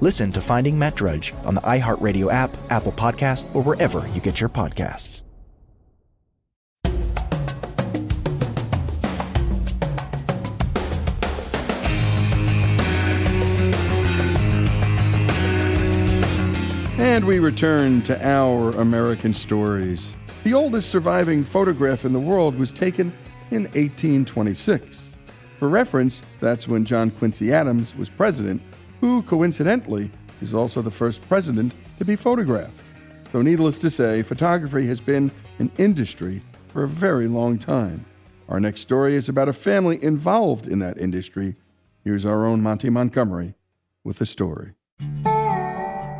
Listen to Finding Matt Drudge on the iHeartRadio app, Apple Podcast, or wherever you get your podcasts. And we return to our American stories. The oldest surviving photograph in the world was taken in 1826. For reference, that's when John Quincy Adams was president, who coincidentally is also the first president to be photographed. So, needless to say, photography has been an industry for a very long time. Our next story is about a family involved in that industry. Here's our own Monty Montgomery with the story.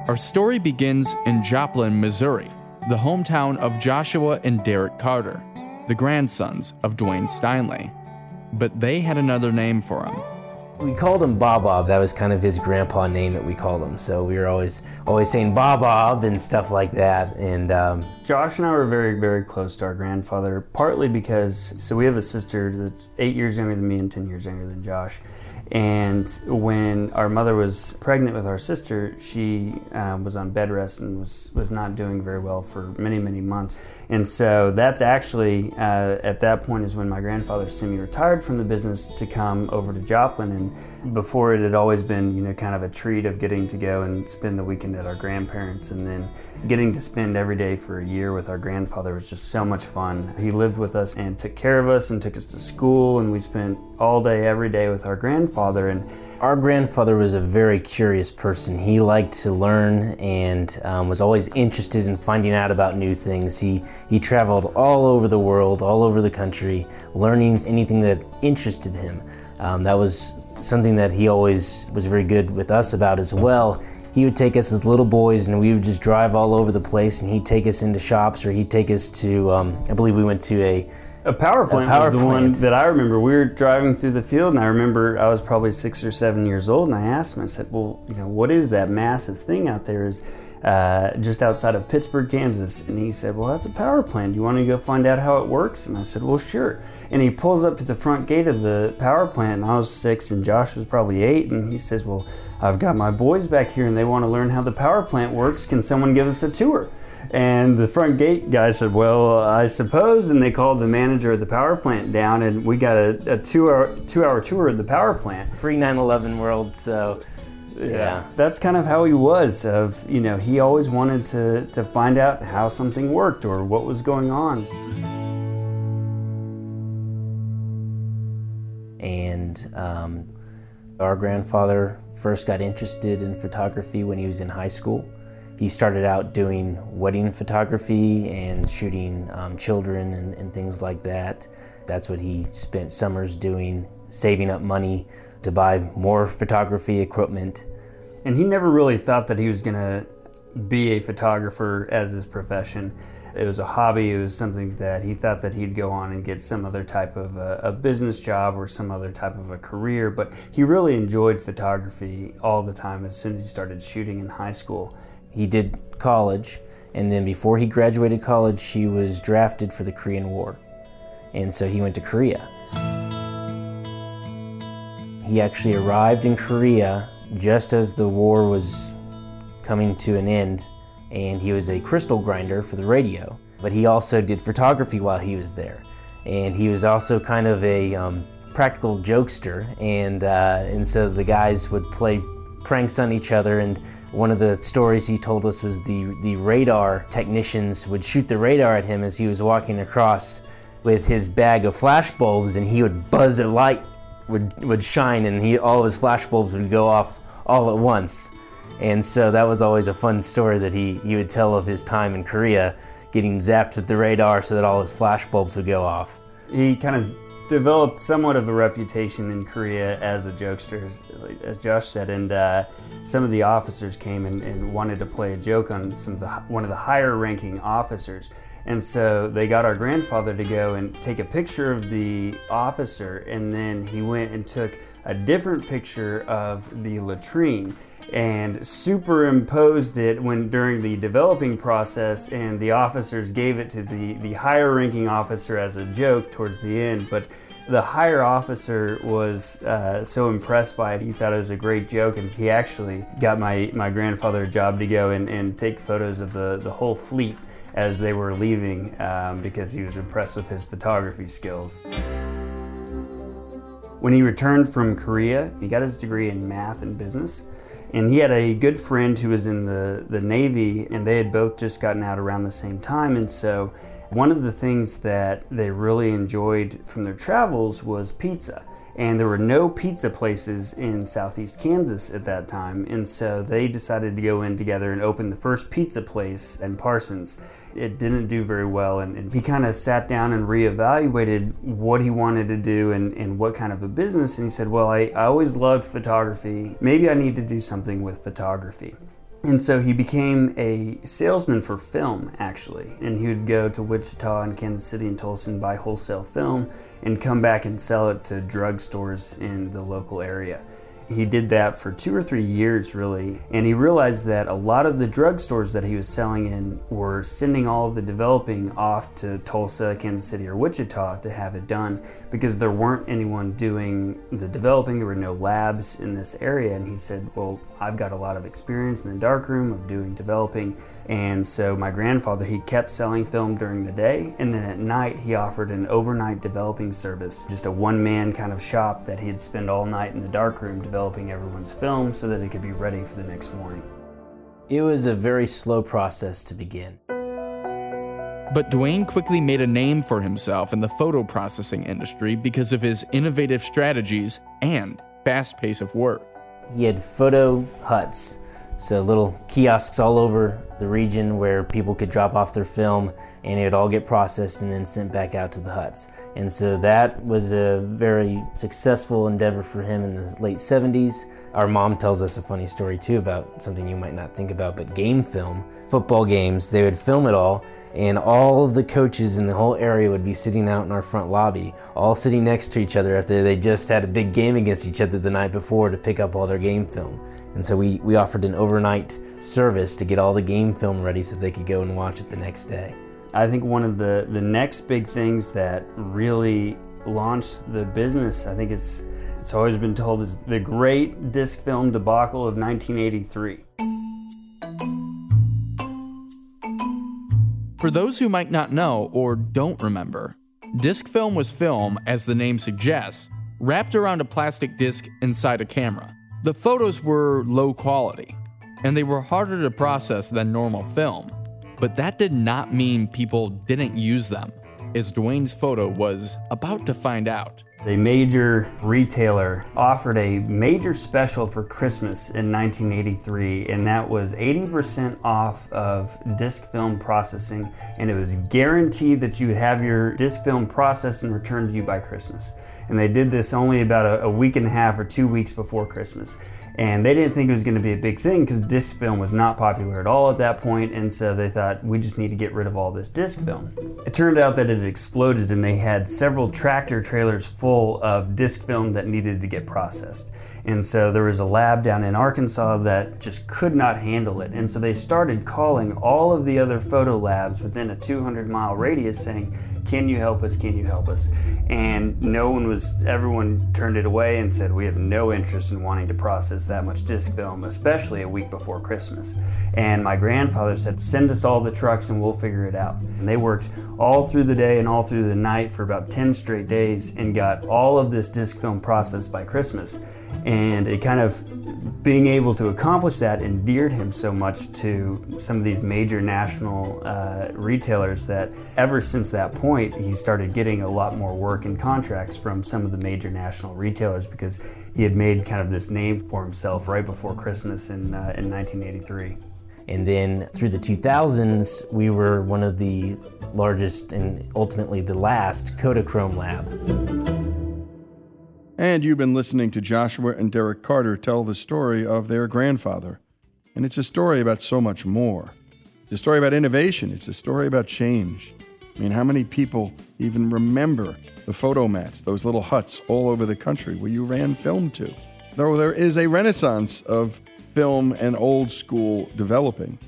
Our story begins in Joplin, Missouri, the hometown of Joshua and Derek Carter, the grandsons of Dwayne Steinle. But they had another name for him. We called him Bob Bob. That was kind of his grandpa name that we called him. So we were always always saying Bob Bob and stuff like that. And um, Josh and I were very very close to our grandfather, partly because so we have a sister that's eight years younger than me and ten years younger than Josh. And when our mother was pregnant with our sister, she um, was on bed rest and was, was not doing very well for many, many months. And so that's actually, uh, at that point, is when my grandfather semi retired from the business to come over to Joplin. And before it had always been, you know, kind of a treat of getting to go and spend the weekend at our grandparents. And then getting to spend every day for a year with our grandfather was just so much fun. He lived with us and took care of us and took us to school, and we spent all day, every day with our grandfather. And our grandfather was a very curious person. He liked to learn and um, was always interested in finding out about new things. He he traveled all over the world, all over the country, learning anything that interested him. Um, that was something that he always was very good with us about as well he would take us as little boys and we would just drive all over the place and he'd take us into shops or he'd take us to um, i believe we went to a a power plant a power was the plant. one that I remember. We were driving through the field, and I remember I was probably six or seven years old, and I asked him. I said, "Well, you know, what is that massive thing out there? Is uh, just outside of Pittsburg, Kansas?" And he said, "Well, that's a power plant. Do you want to go find out how it works?" And I said, "Well, sure." And he pulls up to the front gate of the power plant, and I was six, and Josh was probably eight, and he says, "Well, I've got my boys back here, and they want to learn how the power plant works. Can someone give us a tour?" And the front gate guy said, "Well, I suppose." And they called the manager of the power plant down, and we got a, a two-hour two-hour tour of the power plant. Free 9/11 world, so yeah. that's kind of how he was. Of you know, he always wanted to to find out how something worked or what was going on. and um, our grandfather first got interested in photography when he was in high school. He started out doing wedding photography and shooting um, children and, and things like that. That's what he spent summers doing, saving up money to buy more photography equipment. And he never really thought that he was going to be a photographer as his profession. It was a hobby. It was something that he thought that he'd go on and get some other type of a, a business job or some other type of a career. But he really enjoyed photography all the time as soon as he started shooting in high school. He did college And then before he graduated college, he was drafted for the Korean War. And so he went to Korea. He actually arrived in Korea just as the war was coming to an end, and he was a crystal grinder for the radio. But he also did photography while he was there. And he was also kind of a um, practical jokester, and, uh, and so the guys would play pranks on each other. And one of the stories he told us was the, the radar technicians would shoot the radar at him as he was walking across with his bag of flash bulbs, and he would buzz a light would would shine, and he all of his flash bulbs would go off all at once. And so that was always a fun story that he, he would tell of his time in Korea, getting zapped with the radar so that all his flash bulbs would go off. He kind of developed somewhat of a reputation in Korea as a jokester, as, as Josh said, and uh, some of the officers came and, and, wanted to play a joke on some of the one of the higher ranking officers. And so they got our grandfather to go and take a picture of the officer, and then he went and took a different picture of the latrine and superimposed it when during the developing process and the officers gave it to the, the higher ranking officer as a joke towards the end. But the higher officer was uh, so impressed by it he thought it was a great joke and he actually got my, my grandfather a job to go and, and take photos of the, the whole fleet as they were leaving um, because he was impressed with his photography skills. When he returned from Korea, he got his degree in math and business. And he had a good friend who was in the, the Navy, and they had both just gotten out around the same time. And so, one of the things that they really enjoyed from their travels was pizza. And there were no pizza places in southeast Kansas at that time. And so they decided to go in together and open the first pizza place in Parsons it didn't do very well. And, and he kind of sat down and reevaluated what he wanted to do and, and what kind of a business. And he said, Well, I, I always loved photography. Maybe I need to do something with photography. And so he became a salesman for film, actually. And he would go to Wichita and Kansas City and Tulsa and buy wholesale film and come back and sell it to drugstores in the local area. He did that for two or three years, really, and he realized that a lot of the drugstores that he was selling in were sending all of the developing off to Tulsa, Kansas City, or Wichita to have it done because there weren't anyone doing the developing. There were no labs in this area, and he said, Well, I've got a lot of experience in the darkroom of doing developing. And so my grandfather, he kept selling film during the day, and then at night he offered an overnight developing service, just a one-man kind of shop that he'd spend all night in the darkroom developing everyone's film so that it could be ready for the next morning. It was a very slow process to begin. But Dwayne quickly made a name for himself in the photo processing industry because of his innovative strategies and fast pace of work. He had photo huts, so little kiosks all over the region where people could drop off their film and it would all get processed and then sent back out to the huts. And so that was a very successful endeavor for him in the late 70s. Our mom tells us a funny story too about something you might not think about, but game film, football games, they would film it all and all of the coaches in the whole area would be sitting out in our front lobby, all sitting next to each other after they just had a big game against each other the night before to pick up all their game film. And so we, we offered an overnight service to get all the game film ready so they could go and watch it the next day. I think one of the, the next big things that really launched the business, I think it's it's always been told is the great disc film debacle of 1983. For those who might not know or don't remember, disc film was film, as the name suggests, wrapped around a plastic disc inside a camera. The photos were low quality, and they were harder to process than normal film. But that did not mean people didn't use them, as Dwayne's photo was about to find out. A major retailer offered a major special for Christmas in 1983, and that was 80% off of disc film processing, and it was guaranteed that you would have your disc film processed and returned to you by Christmas. And they did this only about a, a week and a half or two weeks before Christmas and they didn't think it was going to be a big thing because disc film was not popular at all at that point and so they thought we just need to get rid of all this disc film. It turned out that it exploded and they had several tractor trailers full of disc film that needed to get processed And so there was a lab down in Arkansas that just could not handle it. And so they started calling all of the other photo labs within a 200 mile radius saying, Can you help us? Can you help us? And no one was, everyone turned it away and said, We have no interest in wanting to process that much disc film, especially a week before Christmas. And my grandfather said, Send us all the trucks and we'll figure it out. And they worked all through the day and all through the night for about 10 straight days and got all of this disc film processed by Christmas. And it kind of being able to accomplish that endeared him so much to some of these major national uh, retailers that ever since that point, he started getting a lot more work and contracts from some of the major national retailers because he had made kind of this name for himself right before Christmas in, uh, in 1983. And then through the 2000s, we were one of the largest and ultimately the last Kodachrome lab. And you've been listening to Joshua and Derek Carter tell the story of their grandfather. And it's a story about so much more. It's a story about innovation, it's a story about change. I mean, how many people even remember the Fotomats, those little huts all over the country where you ran film to? Though there is a renaissance of film and old school developing,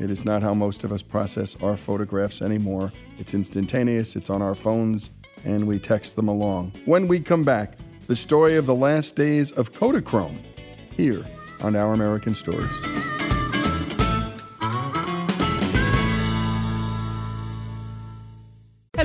it is not how most of us process our photographs anymore. It's instantaneous, it's on our phones, and we text them along. When we come back, the story of the last days of Kodachrome here on Our American Stories.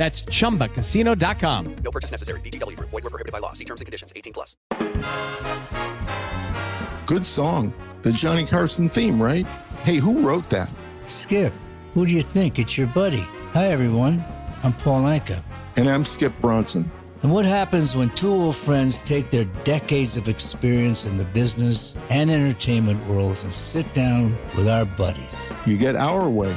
That's chumbacasino.com. No purchase necessary. VGW Group. Void were prohibited by law. See terms and conditions. 18 plus. Good song. The Johnny Carson theme, right? Hey, who wrote that? Skip, who do you think? It's your buddy. Hi, everyone. I'm Paul Anka. And I'm Skip Bronson. And what happens when two old friends take their decades of experience in the business and entertainment worlds and sit down with our buddies? You get Our Way,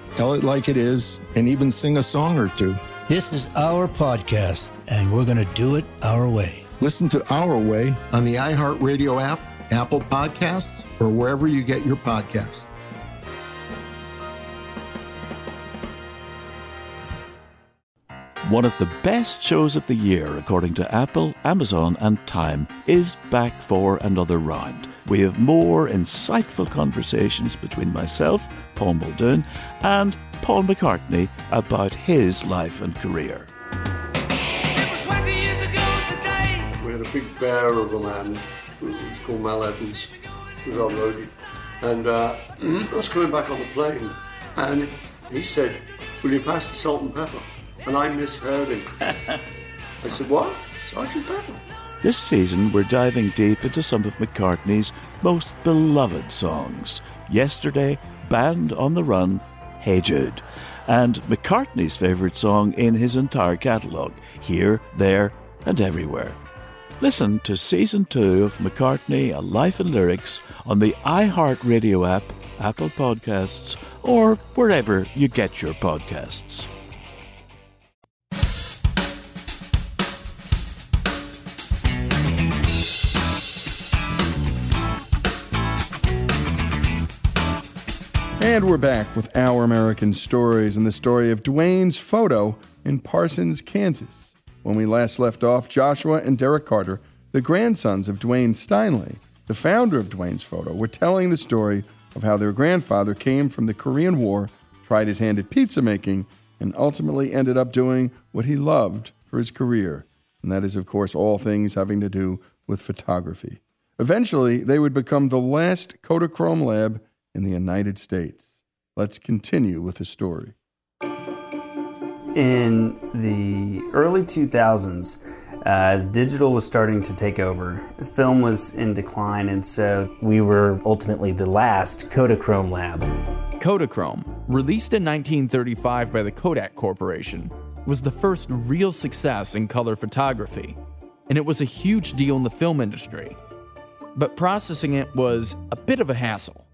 tell it like it is, and even sing a song or two. This is our podcast, and we're going to do it our way. Listen to Our Way on the iHeartRadio app, Apple Podcasts, or wherever you get your podcasts. One of the best shows of the year, according to Apple, Amazon, and Time, is back for another round. We have more insightful conversations between myself, Paul Muldoon, and Paul McCartney about his life and career. We had a big bear of a man who was called Mal Evans, who was our roadie. And uh, I was coming back on the plane, and he said, Will you pass the salt and pepper? And I misheard him. I said, What? Sergeant Pepper? This season, we're diving deep into some of McCartney's most beloved songs. Yesterday, Band on the Run, Hey Jude, and McCartney's favourite song in his entire catalogue, Here, There, and Everywhere. Listen to Season 2 of McCartney, A Life in Lyrics on the iHeartRadio app, Apple Podcasts, or wherever you get your podcasts. And we're back with Our American Stories and the story of Dwayne's photo in Parsons, Kansas. When we last left off, Joshua and Derek Carter, the grandsons of Dwayne Steinle, the founder of Dwayne's photo, were telling the story of how their grandfather came from the Korean War, tried his hand at pizza making, and ultimately ended up doing what he loved for his career. And that is, of course, all things having to do with photography. Eventually, they would become the last Kodachrome lab in the United States. Let's continue with the story. in the early 2000s, uh, as digital was starting to take over, film was in decline, and so we were ultimately the last Kodachrome lab. Kodachrome, released in 1935 by the Kodak Corporation, was the first real success in color photography, and it was a huge deal in the film industry. But processing it was a bit of a hassle.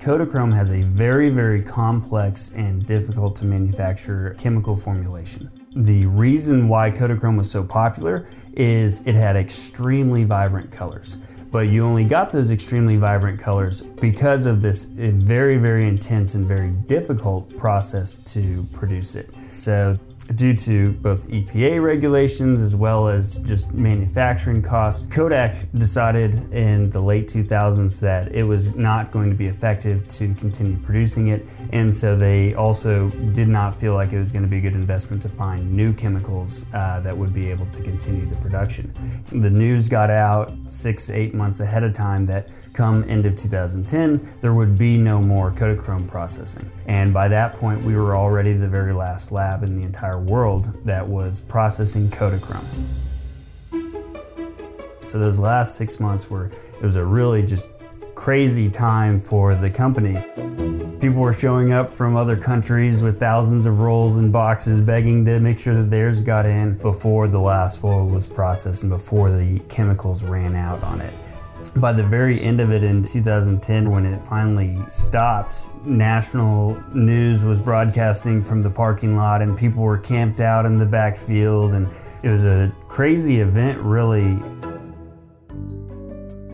Kodachrome has a very, very complex and difficult to manufacture chemical formulation. The reason why Kodachrome was so popular is it had extremely vibrant colors. But you only got those extremely vibrant colors because of this very, very intense and very difficult process to produce it. So due to both EPA regulations as well as just manufacturing costs. Kodak decided in the late 2000s that it was not going to be effective to continue producing it, and so they also did not feel like it was going to be a good investment to find new chemicals uh, that would be able to continue the production. The news got out six, eight months ahead of time that come end of 2010, there would be no more Kodachrome processing. And by that point, we were already the very last lab in the entire world that was processing Kodachrome. So those last six months were, it was a really just crazy time for the company. People were showing up from other countries with thousands of rolls and boxes begging to make sure that theirs got in before the last roll was processed and before the chemicals ran out on it. By the very end of it in 2010, when it finally stopped, national news was broadcasting from the parking lot, and people were camped out in the backfield, and it was a crazy event, really.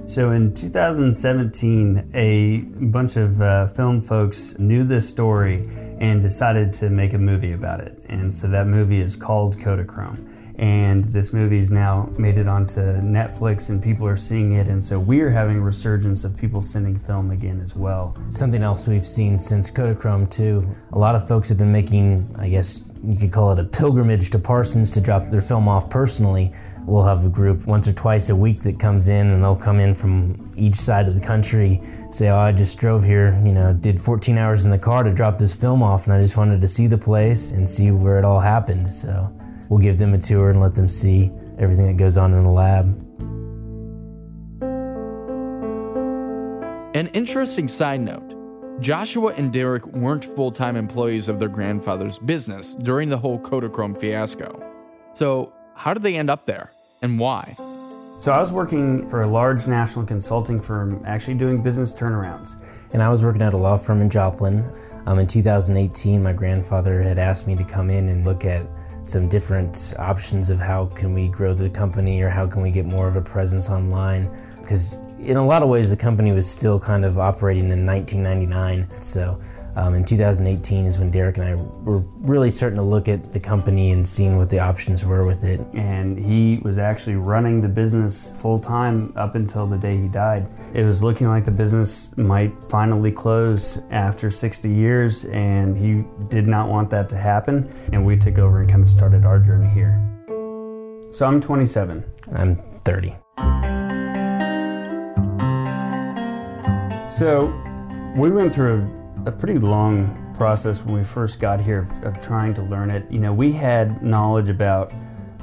So in 2017, a bunch of uh, film folks knew this story and decided to make a movie about it. And so that movie is called Kodachrome and this movie's now made it onto Netflix and people are seeing it and so we're having a resurgence of people sending film again as well. Something else we've seen since Kodachrome too, a lot of folks have been making, I guess you could call it a pilgrimage to Parsons to drop their film off personally. We'll have a group once or twice a week that comes in and they'll come in from each side of the country, say, Oh, I just drove here, you know, did 14 hours in the car to drop this film off and I just wanted to see the place and see where it all happened. So We'll give them a tour and let them see everything that goes on in the lab. An interesting side note Joshua and Derek weren't full time employees of their grandfather's business during the whole Kodachrome fiasco. So, how did they end up there and why? So, I was working for a large national consulting firm, actually doing business turnarounds. And I was working at a law firm in Joplin. Um, in 2018, my grandfather had asked me to come in and look at some different options of how can we grow the company or how can we get more of a presence online. Because in a lot of ways the company was still kind of operating in 1999 so um, in 2018 is when Derek and I were really starting to look at the company and seeing what the options were with it. And he was actually running the business full time up until the day he died. It was looking like the business might finally close after 60 years, and he did not want that to happen. And we took over and kind of started our journey here. So I'm 27. I'm 30. So we went through a pretty long process when we first got here of, of, trying to learn it. You know, we had knowledge about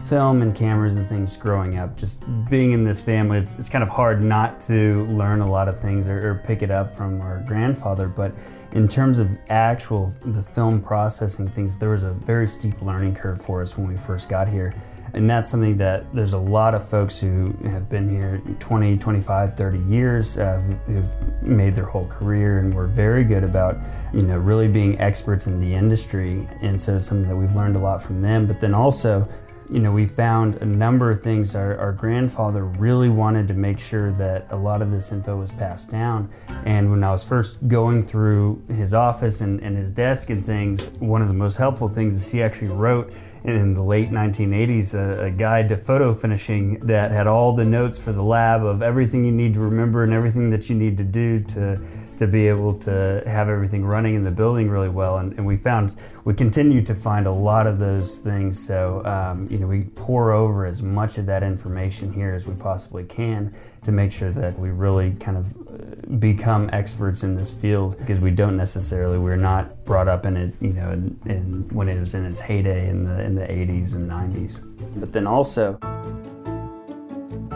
film and cameras and things growing up. Just being in this family, it's, it's kind of hard not to learn a lot of things or, or pick it up from our grandfather. But in terms of actual the film processing things, there was a very steep learning curve for us when we first got here. And that's something that there's a lot of folks who have been here 20, 25, 30 years uh, who've made their whole career and we're very good about, you know, really being experts in the industry. And so it's something that we've learned a lot from them. But then also, you know, we found a number of things. Our, our, grandfather really wanted to make sure that a lot of this info was passed down. And when I was first going through his office and, and his desk and things, one of the most helpful things is he actually wrote in the late 1980s a, a, guide to photo finishing that had all the notes for the lab of everything you need to remember and everything that you need to do to, to be able to have everything running in the building really well. And, and we found, we continue to find a lot of those things. So, um, you know, we pour over as much of that information here as we possibly can to make sure that we really kind of uh, become experts in this field because we don't necessarily, we're not brought up in it, you know, in, in, when it was in its heyday in the, in the 80s and 90s. But then also,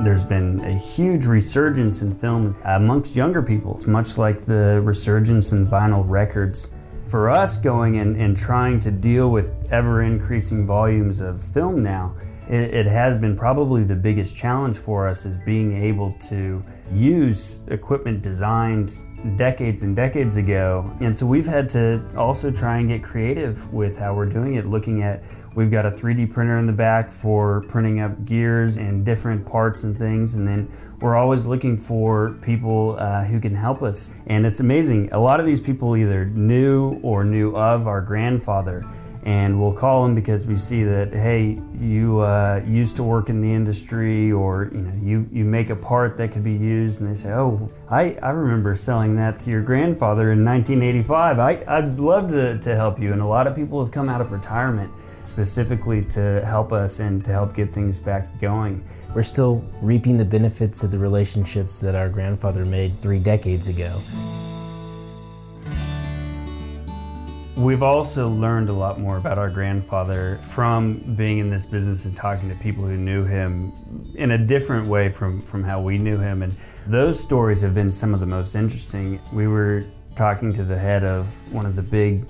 there's been a huge resurgence in film amongst younger people. It's much like the resurgence in vinyl records. For us, going and, and trying to deal with ever increasing volumes of film now, it, it has been probably the biggest challenge for us is being able to use equipment designed decades and decades ago. And so we've had to also try and get creative with how we're doing it, looking at we've got a 3D printer in the back for printing up gears and different parts and things. And then we're always looking for people uh, who can help us. And it's amazing. A lot of these people either knew or knew of our grandfather and we'll call them because we see that hey you uh, used to work in the industry or you know you, you make a part that could be used and they say oh I, I remember selling that to your grandfather in 1985 I, I'd love to, to help you and a lot of people have come out of retirement specifically to help us and to help get things back going we're still reaping the benefits of the relationships that our grandfather made three decades ago We've also learned a lot more about our grandfather from being in this business and talking to people who knew him in a different way from, from how we knew him. And those stories have been some of the most interesting. We were talking to the head of one of the big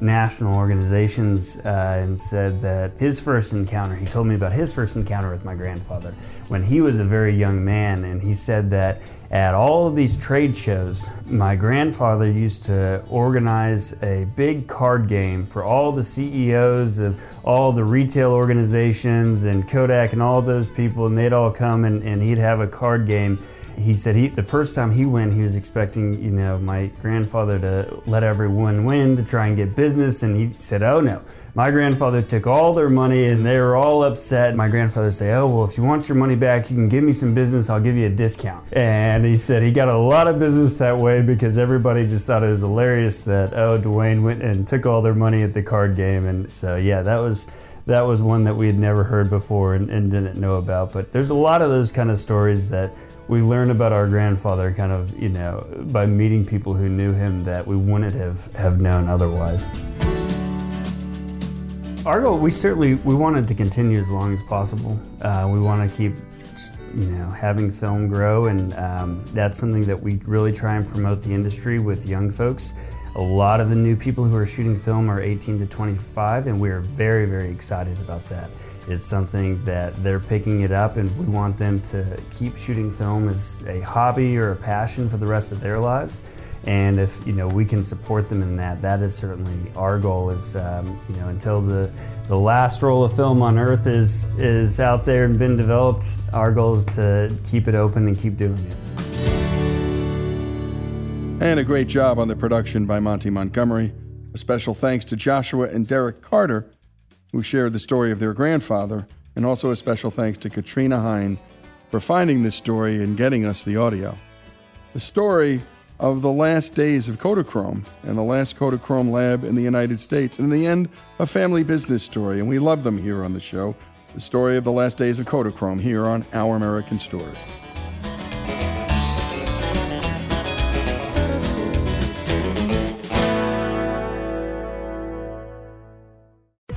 national organizations uh, and said that his first encounter, he told me about his first encounter with my grandfather when he was a very young man. And he said that at all of these trade shows, my grandfather used to organize a big card game for all the CEOs of all the retail organizations and Kodak and all those people, and they'd all come and, and he'd have a card game he said he the first time he went, he was expecting you know my grandfather to let everyone win to try and get business, and he said, "Oh no." My grandfather took all their money and they were all upset. My grandfather said, "Oh well, if you want your money back, you can give me some business. I'll give you a discount." And he said he got a lot of business that way because everybody just thought it was hilarious that oh Dwayne went and took all their money at the card game, and so yeah, that was that was one that we had never heard before and, and didn't know about. But there's a lot of those kind of stories that we learn about our grandfather kind of, you know, by meeting people who knew him that we wouldn't have, have known otherwise. Our goal, we certainly, we wanted to continue as long as possible. Uh, we want to keep, you know, having film grow and um, that's something that we really try and promote the industry with young folks. A lot of the new people who are shooting film are 18 to 25 and we are very, very excited about that. It's something that they're picking it up, and we want them to keep shooting film as a hobby or a passion for the rest of their lives. And if you know we can support them in that, that is certainly our goal. Is um, you know until the the last roll of film on Earth is is out there and been developed, our goal is to keep it open and keep doing it. And a great job on the production by Monty Montgomery. A special thanks to Joshua and Derek Carter who shared the story of their grandfather, and also a special thanks to Katrina Hine for finding this story and getting us the audio. The story of the last days of Kodachrome and the last Kodachrome lab in the United States, and in the end, a family business story, and we love them here on the show. The story of the last days of Kodachrome here on Our American Stories.